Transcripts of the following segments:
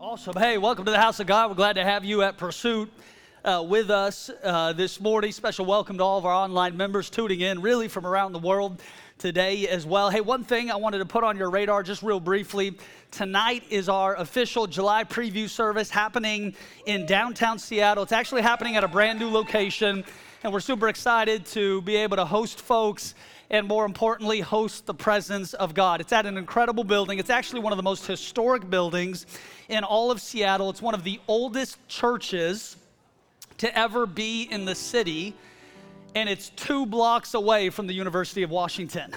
Awesome. Hey, welcome to the house of God. We're glad to have you at Pursuit uh, with us uh, this morning. Special welcome to all of our online members tuning in, really from around the world today as well. Hey, one thing I wanted to put on your radar just real briefly. Tonight is our official July preview service happening in downtown Seattle. It's actually happening at a brand new location, and we're super excited to be able to host folks and more importantly, host the presence of God. It's at an incredible building. It's actually one of the most historic buildings in all of Seattle. It's one of the oldest churches to ever be in the city, and it's two blocks away from the University of Washington.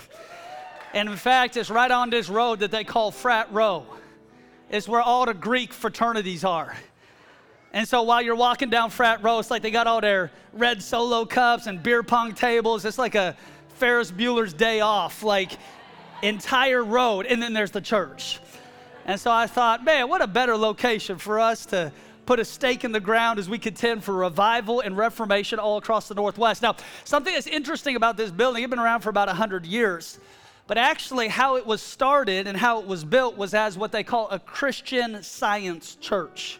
And in fact, it's right on this road that they call Frat Row. It's where all the Greek fraternities are. And so while you're walking down Frat Row, it's like they got all their red solo cups and beer pong tables. It's like a Ferris Bueller's Day Off, like entire road, and then there's the church. And so I thought, man, what a better location for us to put a stake in the ground as we contend for revival and reformation all across the Northwest. Now, something that's interesting about this building, it's been around for about 100 years, but actually, how it was started and how it was built was as what they call a Christian science church.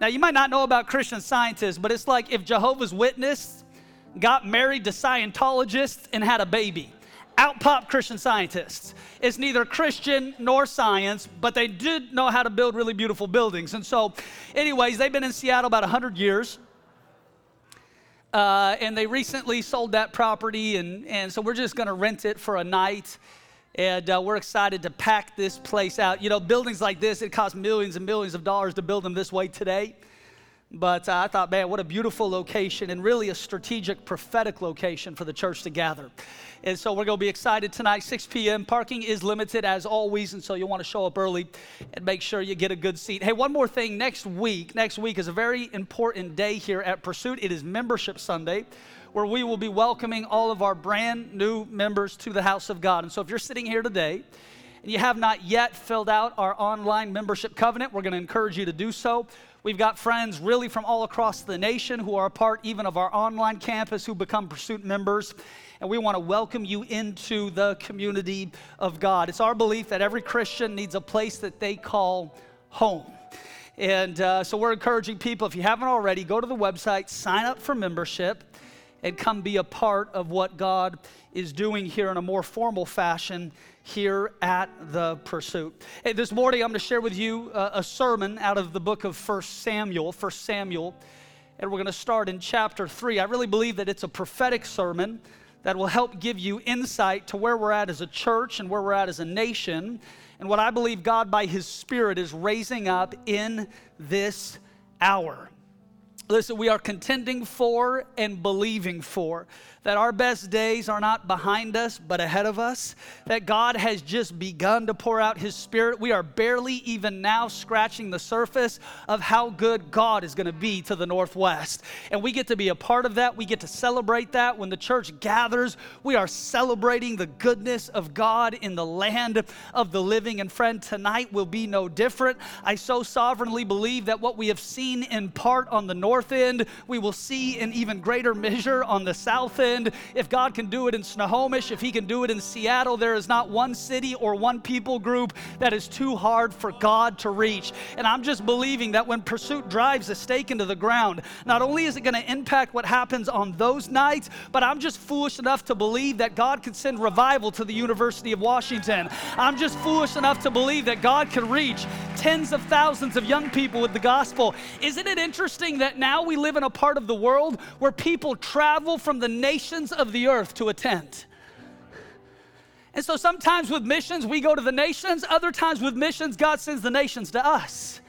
Now, you might not know about Christian scientists, but it's like if Jehovah's Witness got married to Scientologists and had a baby. Out pop Christian scientists. It's neither Christian nor science, but they did know how to build really beautiful buildings. And so, anyways, they've been in Seattle about 100 years. Uh, and they recently sold that property, and, and so we're just going to rent it for a night. And uh, we're excited to pack this place out. You know, buildings like this, it costs millions and millions of dollars to build them this way today. But uh, I thought, man, what a beautiful location and really a strategic prophetic location for the church to gather. And so we're going to be excited tonight, 6 p.m. Parking is limited as always, and so you'll want to show up early and make sure you get a good seat. Hey, one more thing next week. Next week is a very important day here at Pursuit. It is Membership Sunday where we will be welcoming all of our brand new members to the house of God. And so if you're sitting here today, and you have not yet filled out our online membership covenant, we're going to encourage you to do so. We've got friends really from all across the nation who are a part even of our online campus who become Pursuit members. And we want to welcome you into the community of God. It's our belief that every Christian needs a place that they call home. And uh, so we're encouraging people, if you haven't already, go to the website, sign up for membership, and come be a part of what God is doing here in a more formal fashion here at the pursuit. Hey, this morning I'm going to share with you a, a sermon out of the book of First Samuel, First Samuel, and we're going to start in chapter 3. I really believe that it's a prophetic sermon that will help give you insight to where we're at as a church and where we're at as a nation and what I believe God by his spirit is raising up in this hour. Listen, we are contending for and believing for that our best days are not behind us, but ahead of us, that God has just begun to pour out His Spirit. We are barely even now scratching the surface of how good God is going to be to the Northwest. And we get to be a part of that. We get to celebrate that. When the church gathers, we are celebrating the goodness of God in the land of the living. And friend, tonight will be no different. I so sovereignly believe that what we have seen in part on the north end, we will see in even greater measure on the south end if God can do it in Snohomish, if He can do it in Seattle, there is not one city or one people group that is too hard for God to reach. And I'm just believing that when Pursuit drives a stake into the ground, not only is it going to impact what happens on those nights, but I'm just foolish enough to believe that God can send revival to the University of Washington. I'm just foolish enough to believe that God can reach tens of thousands of young people with the gospel. Isn't it interesting that now we live in a part of the world where people travel from the nations of the earth to attend. And so sometimes with missions, we go to the nations. Other times with missions, God sends the nations to us.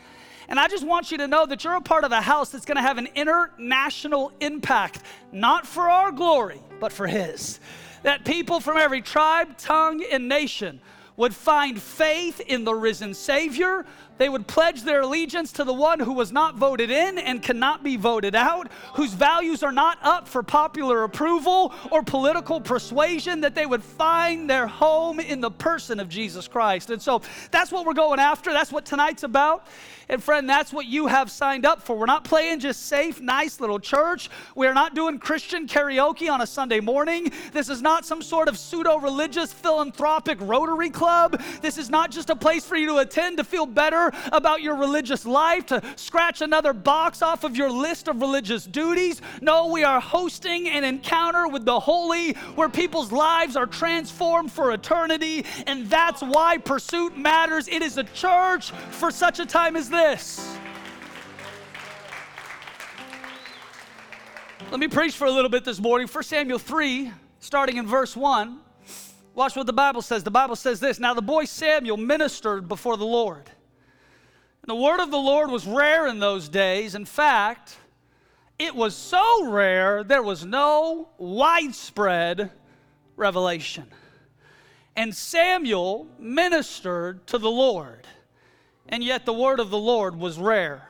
And I just want you to know that you're a part of a house that's going to have an international impact, not for our glory, but for His. That people from every tribe, tongue, and nation would find faith in the risen Savior, they would pledge their allegiance to the one who was not voted in and cannot be voted out, whose values are not up for popular approval or political persuasion, that they would find their home in the person of Jesus Christ. And so that's what we're going after. That's what tonight's about. And friend, that's what you have signed up for. We're not playing just safe, nice little church. We're not doing Christian karaoke on a Sunday morning. This is not some sort of pseudo religious philanthropic Rotary Club club. This is not just a place for you to attend to feel better about your religious life, to scratch another box off of your list of religious duties. No, we are hosting an encounter with the holy where people's lives are transformed for eternity. And that's why pursuit matters. It is a church for such a time as this. Let me preach for a little bit this morning. 1 Samuel 3, starting in verse 1. Watch what the Bible says. The Bible says this Now the boy Samuel ministered before the Lord. And the word of the Lord was rare in those days. In fact, it was so rare there was no widespread revelation. And Samuel ministered to the Lord, and yet the word of the Lord was rare.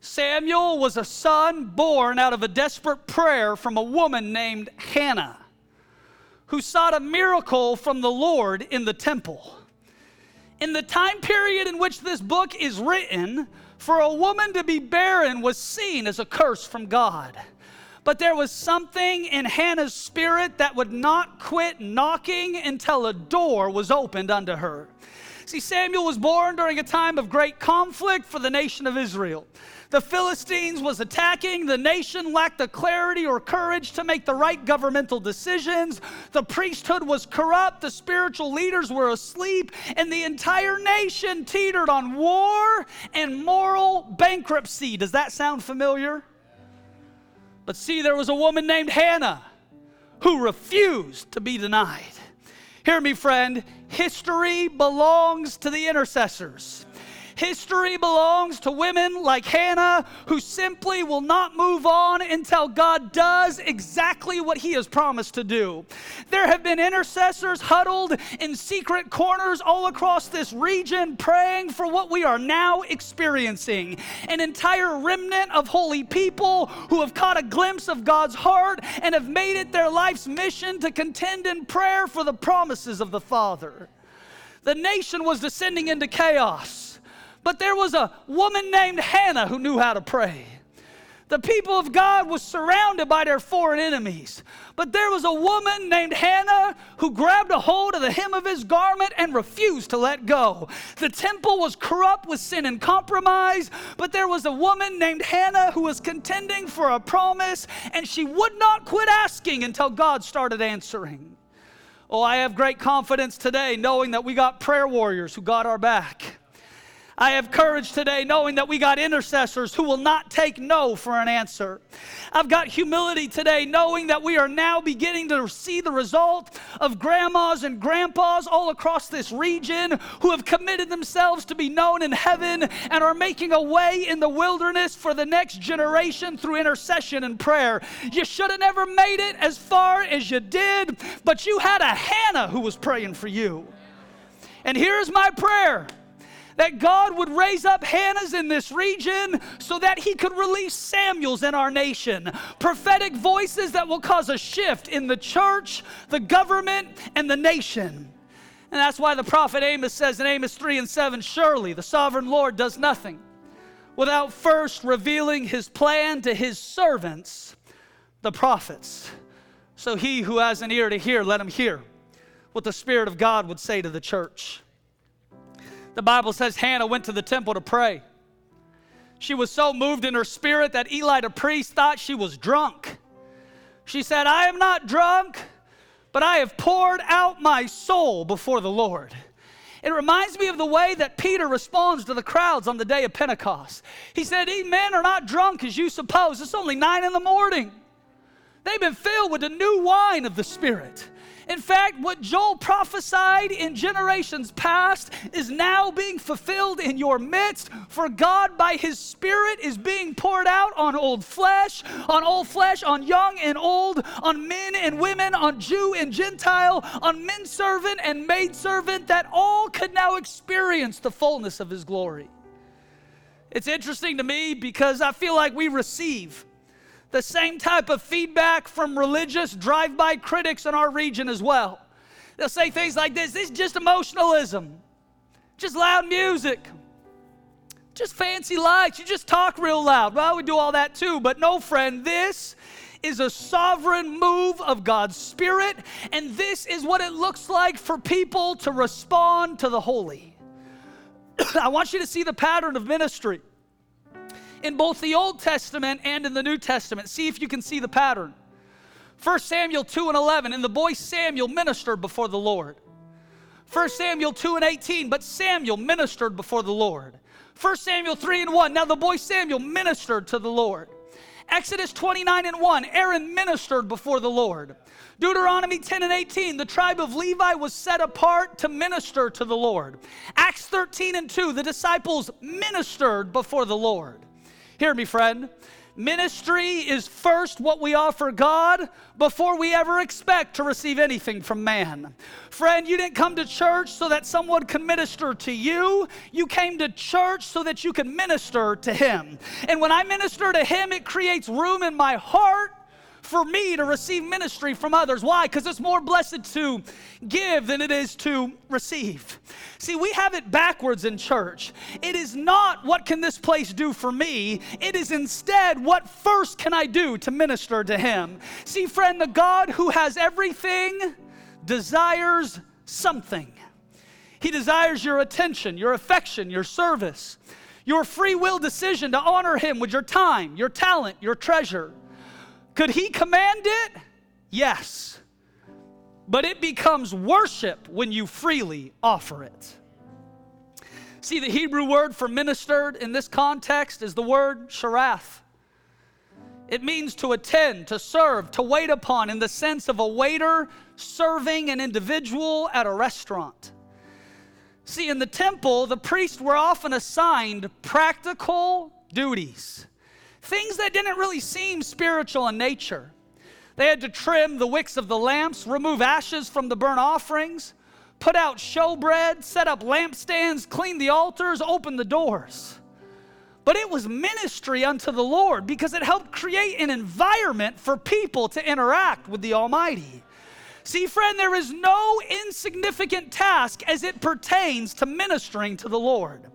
Samuel was a son born out of a desperate prayer from a woman named Hannah, who sought a miracle from the Lord in the temple. In the time period in which this book is written, for a woman to be barren was seen as a curse from God. But there was something in Hannah's spirit that would not quit knocking until a door was opened unto her. See, Samuel was born during a time of great conflict for the nation of Israel. The Philistines was attacking. The nation lacked the clarity or courage to make the right governmental decisions. The priesthood was corrupt. The spiritual leaders were asleep. And the entire nation teetered on war and moral bankruptcy. Does that sound familiar? But see, there was a woman named Hannah who refused to be denied. Hear me, friend. History belongs to the intercessors. History belongs to women like Hannah who simply will not move on until God does exactly what He has promised to do. There have been intercessors huddled in secret corners all across this region praying for what we are now experiencing an entire remnant of holy people who have caught a glimpse of God's heart and have made it their life's mission to contend in prayer for the promises of the Father. The nation was descending into chaos. But there was a woman named Hannah who knew how to pray. The people of God was surrounded by their foreign enemies. But there was a woman named Hannah who grabbed a hold of the hem of his garment and refused to let go. The temple was corrupt with sin and compromise, but there was a woman named Hannah who was contending for a promise, and she would not quit asking until God started answering. Oh, I have great confidence today knowing that we got prayer warriors who got our back. I have courage today knowing that we got intercessors who will not take no for an answer. I've got humility today knowing that we are now beginning to see the result of grandmas and grandpas all across this region who have committed themselves to be known in heaven and are making a way in the wilderness for the next generation through intercession and prayer. You should have never made it as far as you did, but you had a Hannah who was praying for you. And here's my prayer that God would raise up Hannahs in this region so that he could release Samuels in our nation. Prophetic voices that will cause a shift in the church, the government, and the nation. And that's why the prophet Amos says in Amos 3 and 7 Surely the sovereign Lord does nothing without first revealing his plan to his servants, the prophets. So he who has an ear to hear, let him hear what the Spirit of God would say to the church. The Bible says Hannah went to the temple to pray. She was so moved in her spirit that Eli the priest thought she was drunk. She said, I am not drunk, but I have poured out my soul before the Lord. It reminds me of the way that Peter responds to the crowds on the day of Pentecost. He said, These men are not drunk as you suppose. It's only nine in the morning. They've been filled with the new wine of the Spirit. In fact, what Joel prophesied in generations past is now being fulfilled in your midst, for God, by His Spirit, is being poured out on old flesh, on old flesh, on young and old, on men and women, on Jew and Gentile, on men servant and maid servant, that all could now experience the fullness of His glory. It's interesting to me because I feel like we receive the same type of feedback from religious drive by critics in our region as well. They'll say things like this this is just emotionalism, just loud music, just fancy lights. You just talk real loud. Well, we do all that too, but no, friend, this is a sovereign move of God's Spirit, and this is what it looks like for people to respond to the holy. I want you to see the pattern of ministry in both the Old Testament and in the New Testament. See if you can see the pattern. 1 Samuel 2 and 11, and the boy Samuel ministered before the Lord. 1 Samuel 2 and 18, but Samuel ministered before the Lord. 1 Samuel 3 and 1, now the boy Samuel ministered to the Lord. Exodus 29 and 1, Aaron ministered before the Lord. Deuteronomy 10 and 18, the tribe of Levi was set apart to minister to the Lord. Acts 13 and 2, the disciples ministered before the Lord. Hear me, friend. Ministry is first what we offer God before we ever expect to receive anything from man. Friend, you didn't come to church so that someone could minister to you. You came to church so that you could minister to Him. And when I minister to Him, it creates room in my heart for me to receive ministry from others. Why? Because it's more blessed to give than it is to receive. See, we have it backwards in church. It is not what can this place do for me, it is instead what first can I do to minister to Him. See, friend, the God who has everything desires something. He desires your attention, your affection, your service, your free will decision to honor Him with your time, your talent, your treasure. Could he command it? Yes. But it becomes worship when you freely offer it. See, the Hebrew word for ministered in this context is the word sharath. It means to attend, to serve, to wait upon in the sense of a waiter serving an individual at a restaurant. See, in the temple, the priests were often assigned practical duties things that didn't really seem spiritual in nature. They had to trim the wicks of the lamps, remove ashes from the burnt offerings, put out showbread, set up lampstands, clean the altars, open the doors. But it was ministry unto the Lord because it helped create an environment for people to interact with the Almighty. See, friend, there is no insignificant task as it pertains to ministering to the Lord.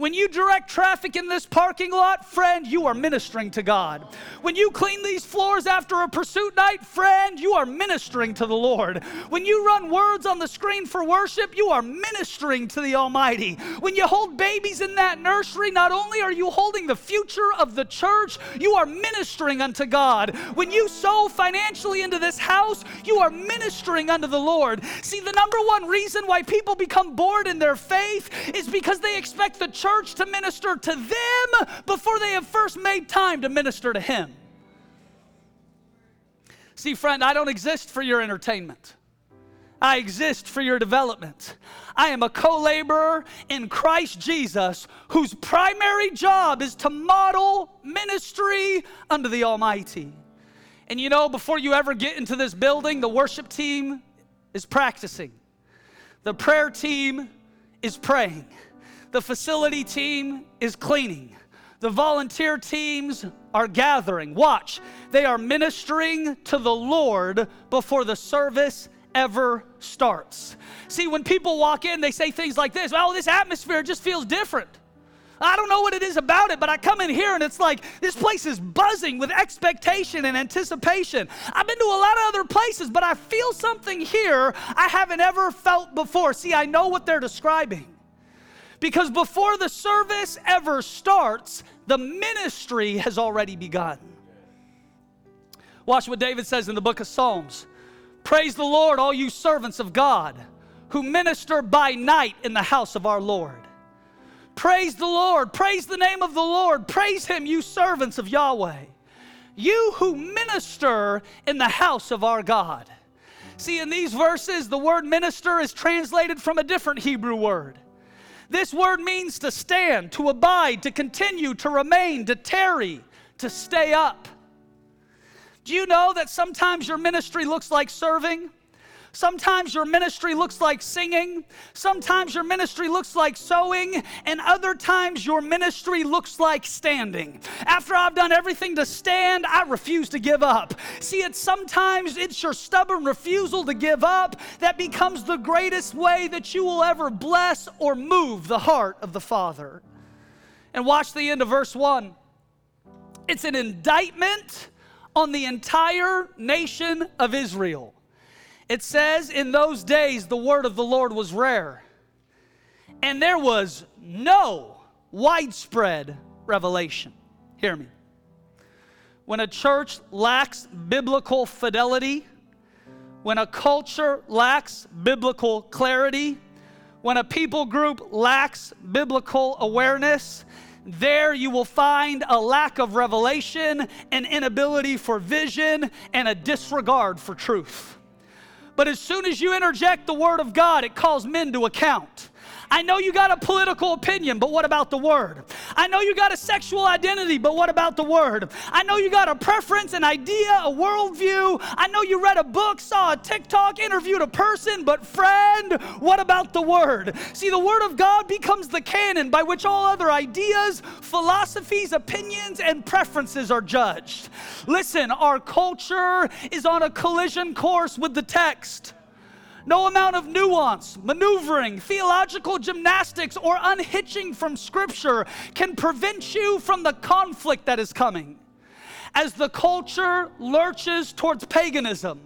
When you direct traffic in this parking lot, friend, you are ministering to God. When you clean these floors after a pursuit night, friend, you are ministering to the Lord. When you run words on the screen for worship, you are ministering to the Almighty. When you hold babies in that nursery, not only are you holding the future of the church, you are ministering unto God. When you sow financially into this house, you are ministering unto the Lord. See, the number one reason why people become bored in their faith is because they expect the church church to minister to them before they have first made time to minister to Him. See, friend, I don't exist for your entertainment. I exist for your development. I am a co laborer in Christ Jesus whose primary job is to model ministry unto the Almighty. And you know, before you ever get into this building, the worship team is practicing, the prayer team is praying. The facility team is cleaning. The volunteer teams are gathering. Watch, they are ministering to the Lord before the service ever starts. See, when people walk in, they say things like this Oh, this atmosphere just feels different. I don't know what it is about it, but I come in here and it's like this place is buzzing with expectation and anticipation. I've been to a lot of other places, but I feel something here I haven't ever felt before. See, I know what they're describing. Because before the service ever starts, the ministry has already begun. Watch what David says in the book of Psalms Praise the Lord, all you servants of God who minister by night in the house of our Lord. Praise the Lord, praise the name of the Lord, praise Him, you servants of Yahweh. You who minister in the house of our God. See, in these verses, the word minister is translated from a different Hebrew word. This word means to stand, to abide, to continue, to remain, to tarry, to stay up. Do you know that sometimes your ministry looks like serving? Sometimes your ministry looks like singing. Sometimes your ministry looks like sowing. And other times your ministry looks like standing. After I've done everything to stand, I refuse to give up. See, it's sometimes it's your stubborn refusal to give up that becomes the greatest way that you will ever bless or move the heart of the Father. And watch the end of verse 1. It's an indictment on the entire nation of Israel. It says, In those days the word of the Lord was rare, and there was no widespread revelation. Hear me. When a church lacks biblical fidelity, when a culture lacks biblical clarity, when a people group lacks biblical awareness, there you will find a lack of revelation, an inability for vision, and a disregard for truth. But as soon as you interject the Word of God, it calls men to account. I know you got a political opinion, but what about the word? I know you got a sexual identity, but what about the word? I know you got a preference, an idea, a worldview. I know you read a book, saw a TikTok, interviewed a person, but friend, what about the word? See, the word of God becomes the canon by which all other ideas, philosophies, opinions, and preferences are judged. Listen, our culture is on a collision course with the text. No amount of nuance, maneuvering, theological gymnastics, or unhitching from Scripture can prevent you from the conflict that is coming. As the culture lurches towards paganism,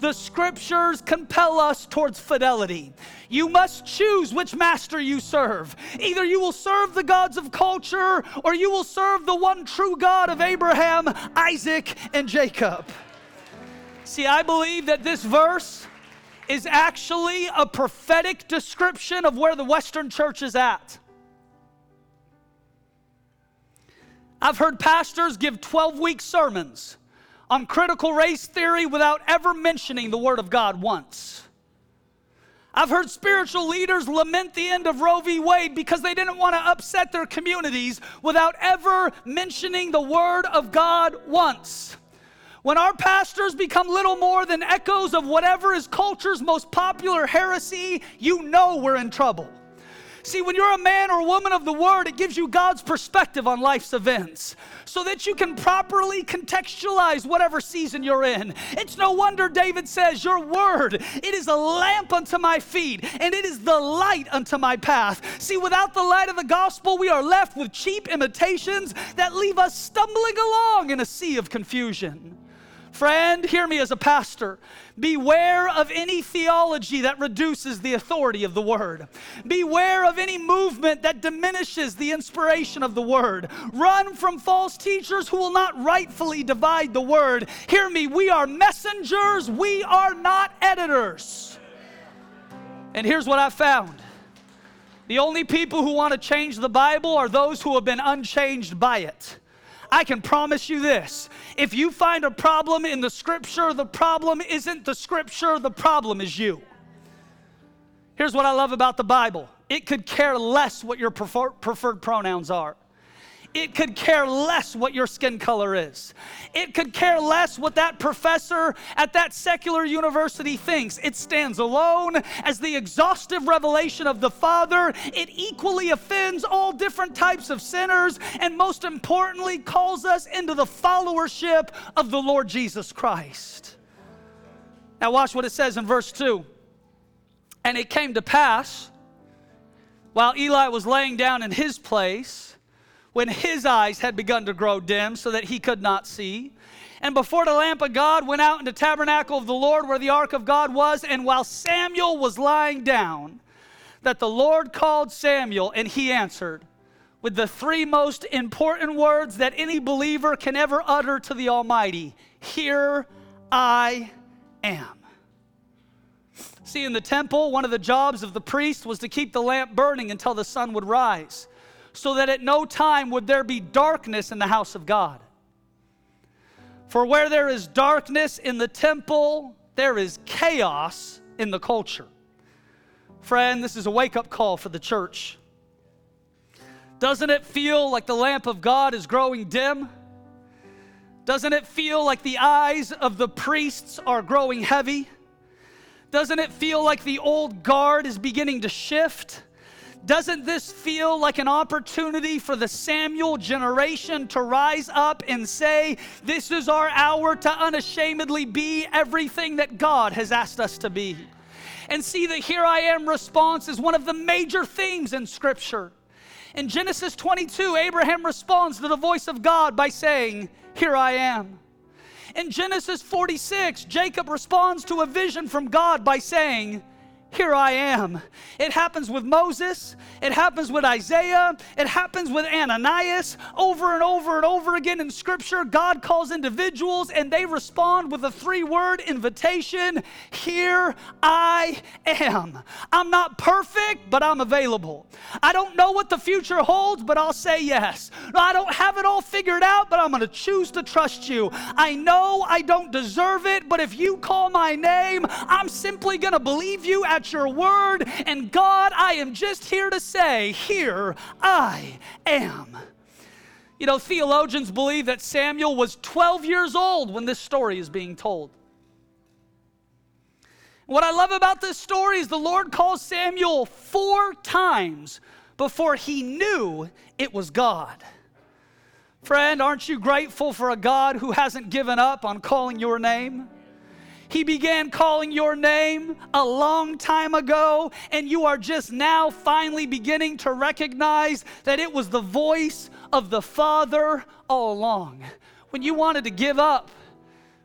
the scriptures compel us towards fidelity. You must choose which master you serve. Either you will serve the gods of culture or you will serve the one true God of Abraham, Isaac, and Jacob. See, I believe that this verse is actually a prophetic description of where the Western church is at. I've heard pastors give 12 week sermons on critical race theory without ever mentioning the Word of God once. I've heard spiritual leaders lament the end of Roe v. Wade because they didn't want to upset their communities without ever mentioning the Word of God once. When our pastors become little more than echoes of whatever is culture's most popular heresy, you know we're in trouble. See, when you're a man or woman of the word, it gives you God's perspective on life's events so that you can properly contextualize whatever season you're in. It's no wonder David says, Your word, it is a lamp unto my feet and it is the light unto my path. See, without the light of the gospel, we are left with cheap imitations that leave us stumbling along in a sea of confusion. Friend, hear me as a pastor. Beware of any theology that reduces the authority of the word. Beware of any movement that diminishes the inspiration of the word. Run from false teachers who will not rightfully divide the word. Hear me, we are messengers, we are not editors. And here's what I found the only people who want to change the Bible are those who have been unchanged by it. I can promise you this if you find a problem in the scripture, the problem isn't the scripture, the problem is you. Here's what I love about the Bible it could care less what your prefer- preferred pronouns are. It could care less what your skin color is. It could care less what that professor at that secular university thinks. It stands alone as the exhaustive revelation of the Father. It equally offends all different types of sinners, and most importantly, calls us into the followership of the Lord Jesus Christ. Now, watch what it says in verse 2. And it came to pass, while Eli was laying down in his place, when his eyes had begun to grow dim so that he could not see. And before the lamp of God went out in the tabernacle of the Lord where the ark of God was, and while Samuel was lying down, that the Lord called Samuel, and he answered with the three most important words that any believer can ever utter to the Almighty Here I am. See, in the temple, one of the jobs of the priest was to keep the lamp burning until the sun would rise so that at no time would there be darkness in the house of God. For where there is darkness in the temple, there is chaos in the culture. Friend, this is a wake up call for the church. Doesn't it feel like the lamp of God is growing dim? Doesn't it feel like the eyes of the priests are growing heavy? Doesn't it feel like the old guard is beginning to shift? Doesn't this feel like an opportunity for the Samuel generation to rise up and say, This is our hour to unashamedly be everything that God has asked us to be? And see, the here I am response is one of the major themes in Scripture. In Genesis 22, Abraham responds to the voice of God by saying, Here I am. In Genesis 46, Jacob responds to a vision from God by saying, here I am. It happens with Moses. It happens with Isaiah. It happens with Ananias. Over and over and over again in Scripture, God calls individuals and they respond with a three word invitation Here I am. I'm not perfect, but I'm available. I don't know what the future holds, but I'll say yes. I don't have it all figured out, but I'm going to choose to trust you. I know I don't deserve it, but if you call my name, I'm simply going to believe you at your word. And God, I am just here to say, Here I am. You know, theologians believe that Samuel was 12 years old when this story is being told. What I love about this story is the Lord calls Samuel four times before he knew it was God. Friend, aren't you grateful for a God who hasn't given up on calling your name? He began calling your name a long time ago, and you are just now finally beginning to recognize that it was the voice of the Father all along. When you wanted to give up,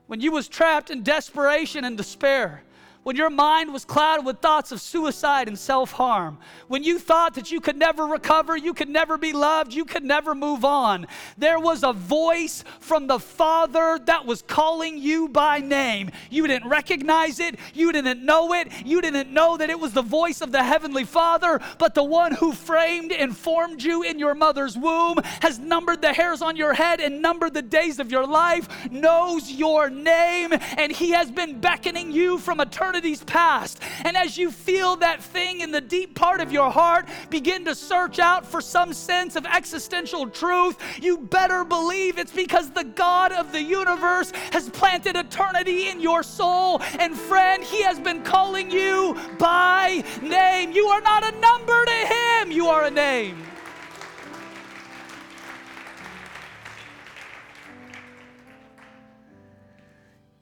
when you was trapped in desperation and despair, when your mind was clouded with thoughts of suicide and self harm, when you thought that you could never recover, you could never be loved, you could never move on, there was a voice from the Father that was calling you by name. You didn't recognize it, you didn't know it, you didn't know that it was the voice of the Heavenly Father, but the one who framed and formed you in your mother's womb, has numbered the hairs on your head and numbered the days of your life, knows your name, and He has been beckoning you from eternity eternity's past. And as you feel that thing in the deep part of your heart begin to search out for some sense of existential truth, you better believe it's because the God of the universe has planted eternity in your soul. And friend, He has been calling you by name. You are not a number to Him, you are a name.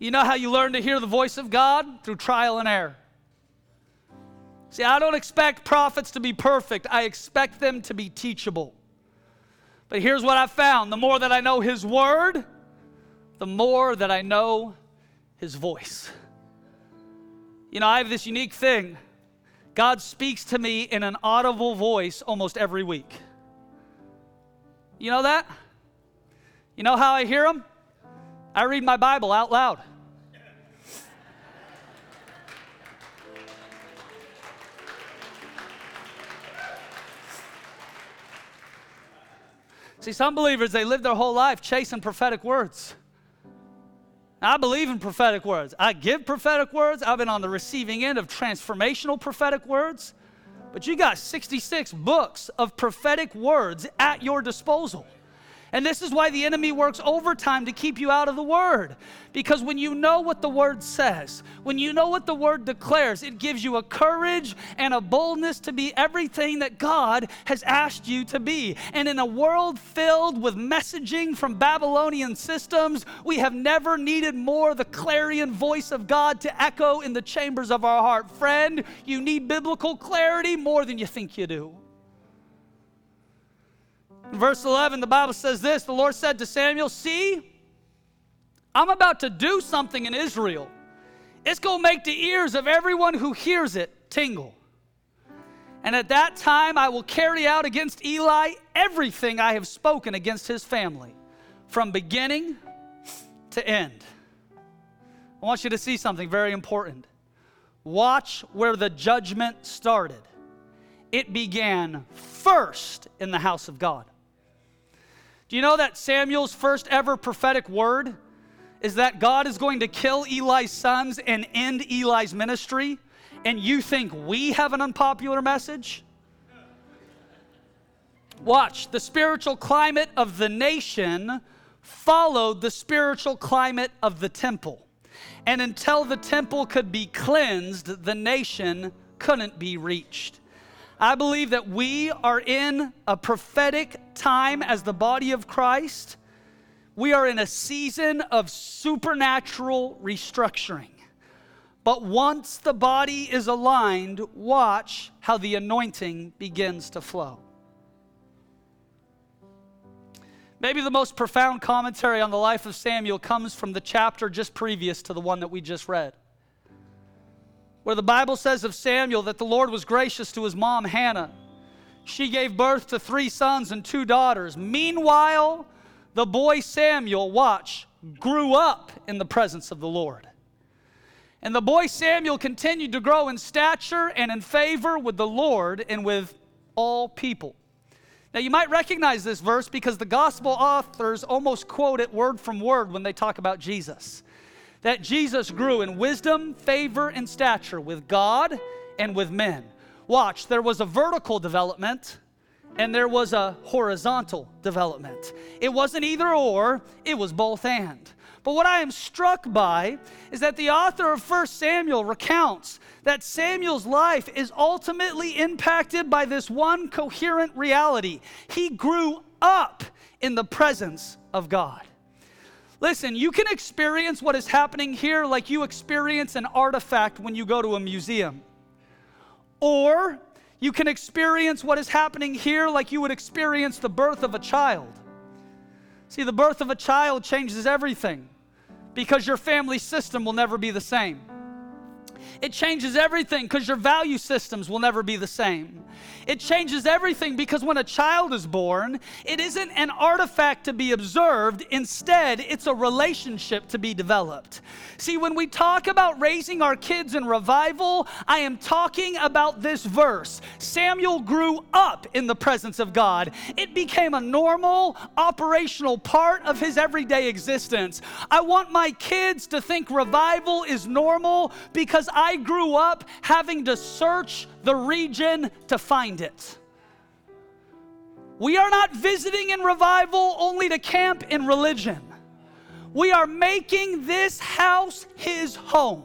You know how you learn to hear the voice of God? Through trial and error. See, I don't expect prophets to be perfect, I expect them to be teachable. But here's what I found the more that I know His Word, the more that I know His voice. You know, I have this unique thing. God speaks to me in an audible voice almost every week. You know that? You know how I hear Him? I read my Bible out loud. See, some believers, they live their whole life chasing prophetic words. I believe in prophetic words. I give prophetic words. I've been on the receiving end of transformational prophetic words. But you got 66 books of prophetic words at your disposal. And this is why the enemy works overtime to keep you out of the word. Because when you know what the word says, when you know what the word declares, it gives you a courage and a boldness to be everything that God has asked you to be. And in a world filled with messaging from Babylonian systems, we have never needed more the clarion voice of God to echo in the chambers of our heart. Friend, you need biblical clarity more than you think you do. In verse 11, the Bible says this The Lord said to Samuel, See, I'm about to do something in Israel. It's going to make the ears of everyone who hears it tingle. And at that time, I will carry out against Eli everything I have spoken against his family, from beginning to end. I want you to see something very important. Watch where the judgment started. It began first in the house of God. Do you know that Samuel's first ever prophetic word is that God is going to kill Eli's sons and end Eli's ministry? And you think we have an unpopular message? Watch, the spiritual climate of the nation followed the spiritual climate of the temple. And until the temple could be cleansed, the nation couldn't be reached. I believe that we are in a prophetic time as the body of Christ. We are in a season of supernatural restructuring. But once the body is aligned, watch how the anointing begins to flow. Maybe the most profound commentary on the life of Samuel comes from the chapter just previous to the one that we just read, where the Bible says of Samuel that the Lord was gracious to his mom, Hannah. She gave birth to three sons and two daughters. Meanwhile, the boy Samuel, watch, grew up in the presence of the Lord. And the boy Samuel continued to grow in stature and in favor with the Lord and with all people. Now, you might recognize this verse because the gospel authors almost quote it word from word when they talk about Jesus. That Jesus grew in wisdom, favor, and stature with God and with men. Watch, there was a vertical development and there was a horizontal development. It wasn't either or, it was both and. But what I am struck by is that the author of 1 Samuel recounts that Samuel's life is ultimately impacted by this one coherent reality. He grew up in the presence of God. Listen, you can experience what is happening here like you experience an artifact when you go to a museum. Or you can experience what is happening here like you would experience the birth of a child. See, the birth of a child changes everything because your family system will never be the same. It changes everything because your value systems will never be the same. It changes everything because when a child is born, it isn't an artifact to be observed. Instead, it's a relationship to be developed. See, when we talk about raising our kids in revival, I am talking about this verse. Samuel grew up in the presence of God, it became a normal, operational part of his everyday existence. I want my kids to think revival is normal because I grew up having to search the region to find it. We are not visiting in revival only to camp in religion. We are making this house his home.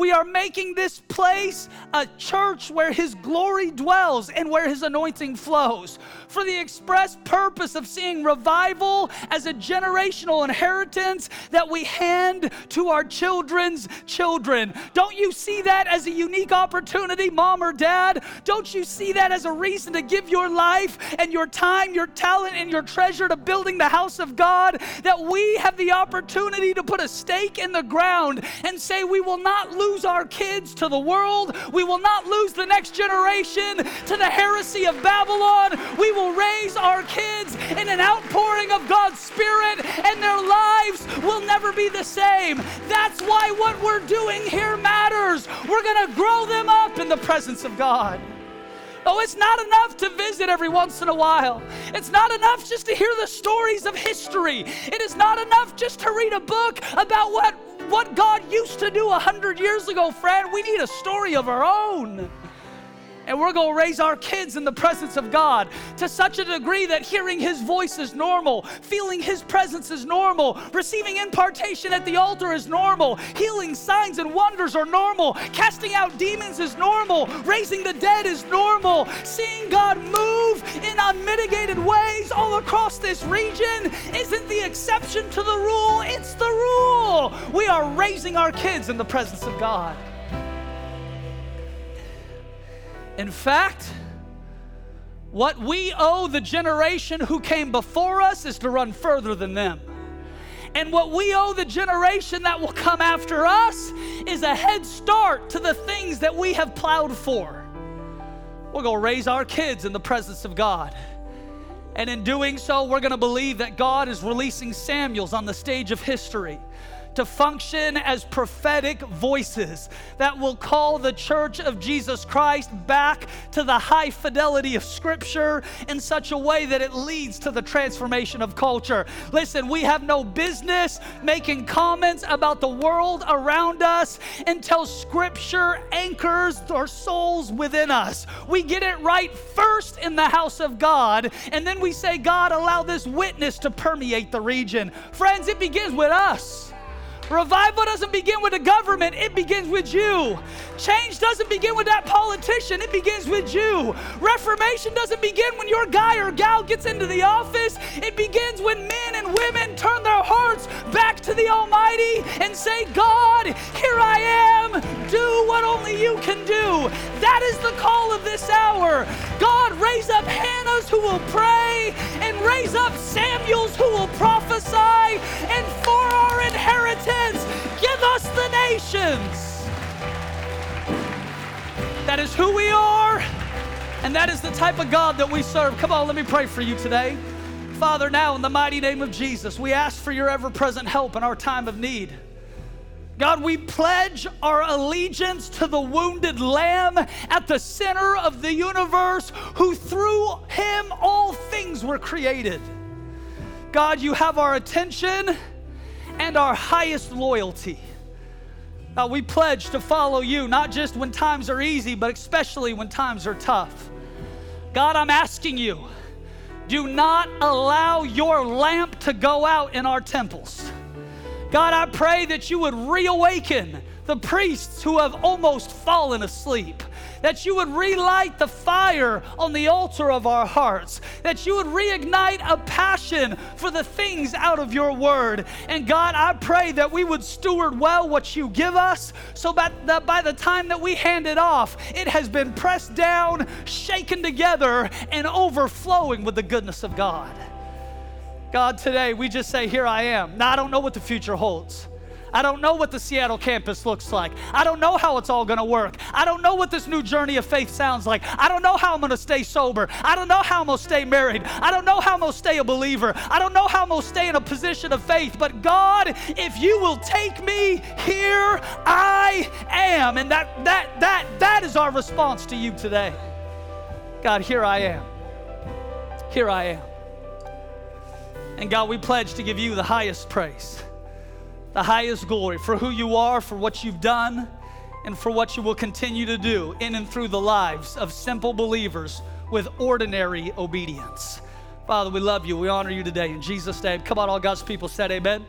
We are making this place a church where His glory dwells and where His anointing flows. For the express purpose of seeing revival as a generational inheritance that we hand to our children's children. Don't you see that as a unique opportunity, mom or dad? Don't you see that as a reason to give your life and your time, your talent, and your treasure to building the house of God? That we have the opportunity to put a stake in the ground and say, We will not lose lose our kids to the world. We will not lose the next generation to the heresy of Babylon. We will raise our kids in an outpouring of God's Spirit, and their lives will never be the same. That's why what we're doing here matters. We're going to grow them up in the presence of God. Oh, it's not enough to visit every once in a while. It's not enough just to hear the stories of history. It is not enough just to read a book about what what God used to do a hundred years ago, friend. We need a story of our own and we're going to raise our kids in the presence of God to such a degree that hearing His voice is normal, feeling His presence is normal, receiving impartation at the altar is normal, healing signs and wonders are normal, casting out demons is normal, raising the dead is normal, seeing God move in unmitigated ways all across this region isn't the exception to the rule, it's the rule. We are raising our kids in the presence of God. In fact, what we owe the generation who came before us is to run further than them. And what we owe the generation that will come after us is a head start to the things that we have plowed for. We're going to raise our kids in the presence of God. And in doing so, we're going to believe that God is releasing Samuels on the stage of history to function as prophetic voices that will call the church of Jesus Christ back to the high fidelity of Scripture in such a way that it leads to the transformation of culture. Listen, we have no business making comments about the world around us until Scripture anchors our souls within us. We get it right first in the house of God, and then we say, God, allow this witness to permeate the region. Friends, it begins with us. Revival doesn't begin with the government, it begins with you. Change doesn't begin with that politician, it begins with you. Reformation doesn't begin when your guy or gal gets into the office, it begins when men and women turn their hearts back to the Almighty and say, God, here I am, do what only you can do. That is the call of this hour. God, raise up Hannahs who will pray and raise up Samuels who will prophesy. And for our inheritance, That is who we are, and that is the type of God that we serve. Come on, let me pray for you today. Father, now in the mighty name of Jesus, we ask for your ever present help in our time of need. God, we pledge our allegiance to the wounded lamb at the center of the universe, who through him all things were created. God, you have our attention and our highest loyalty. Uh, we pledge to follow you, not just when times are easy, but especially when times are tough. God, I'm asking you, do not allow your lamp to go out in our temples. God, I pray that you would reawaken the priests who have almost fallen asleep that you would relight the fire on the altar of our hearts, that you would reignite a passion for the things out of your word. And God, I pray that we would steward well what you give us so that by the time that we hand it off, it has been pressed down, shaken together, and overflowing with the goodness of God. God, today we just say, Here I am. Now, I don't know what the future holds. I don't know what the Seattle campus looks like. I don't know how it's all going to work. I don't know what this new journey of faith sounds like. I don't know how I'm going to stay sober. I don't know how I'm going to stay married. I don't know how I'm going to stay a believer. I don't know how I'm going to stay in a position of faith. But God, if you will take me, here I am. And that that that that is our response to you today. God, here I am. Here I am. And God, we pledge to give you the highest praise the highest glory for who you are, for what you've done, and for what you will continue to do in and through the lives of simple believers with ordinary obedience. Father, we love you. We honor you today. In Jesus' name, come on, all God's people said, Amen.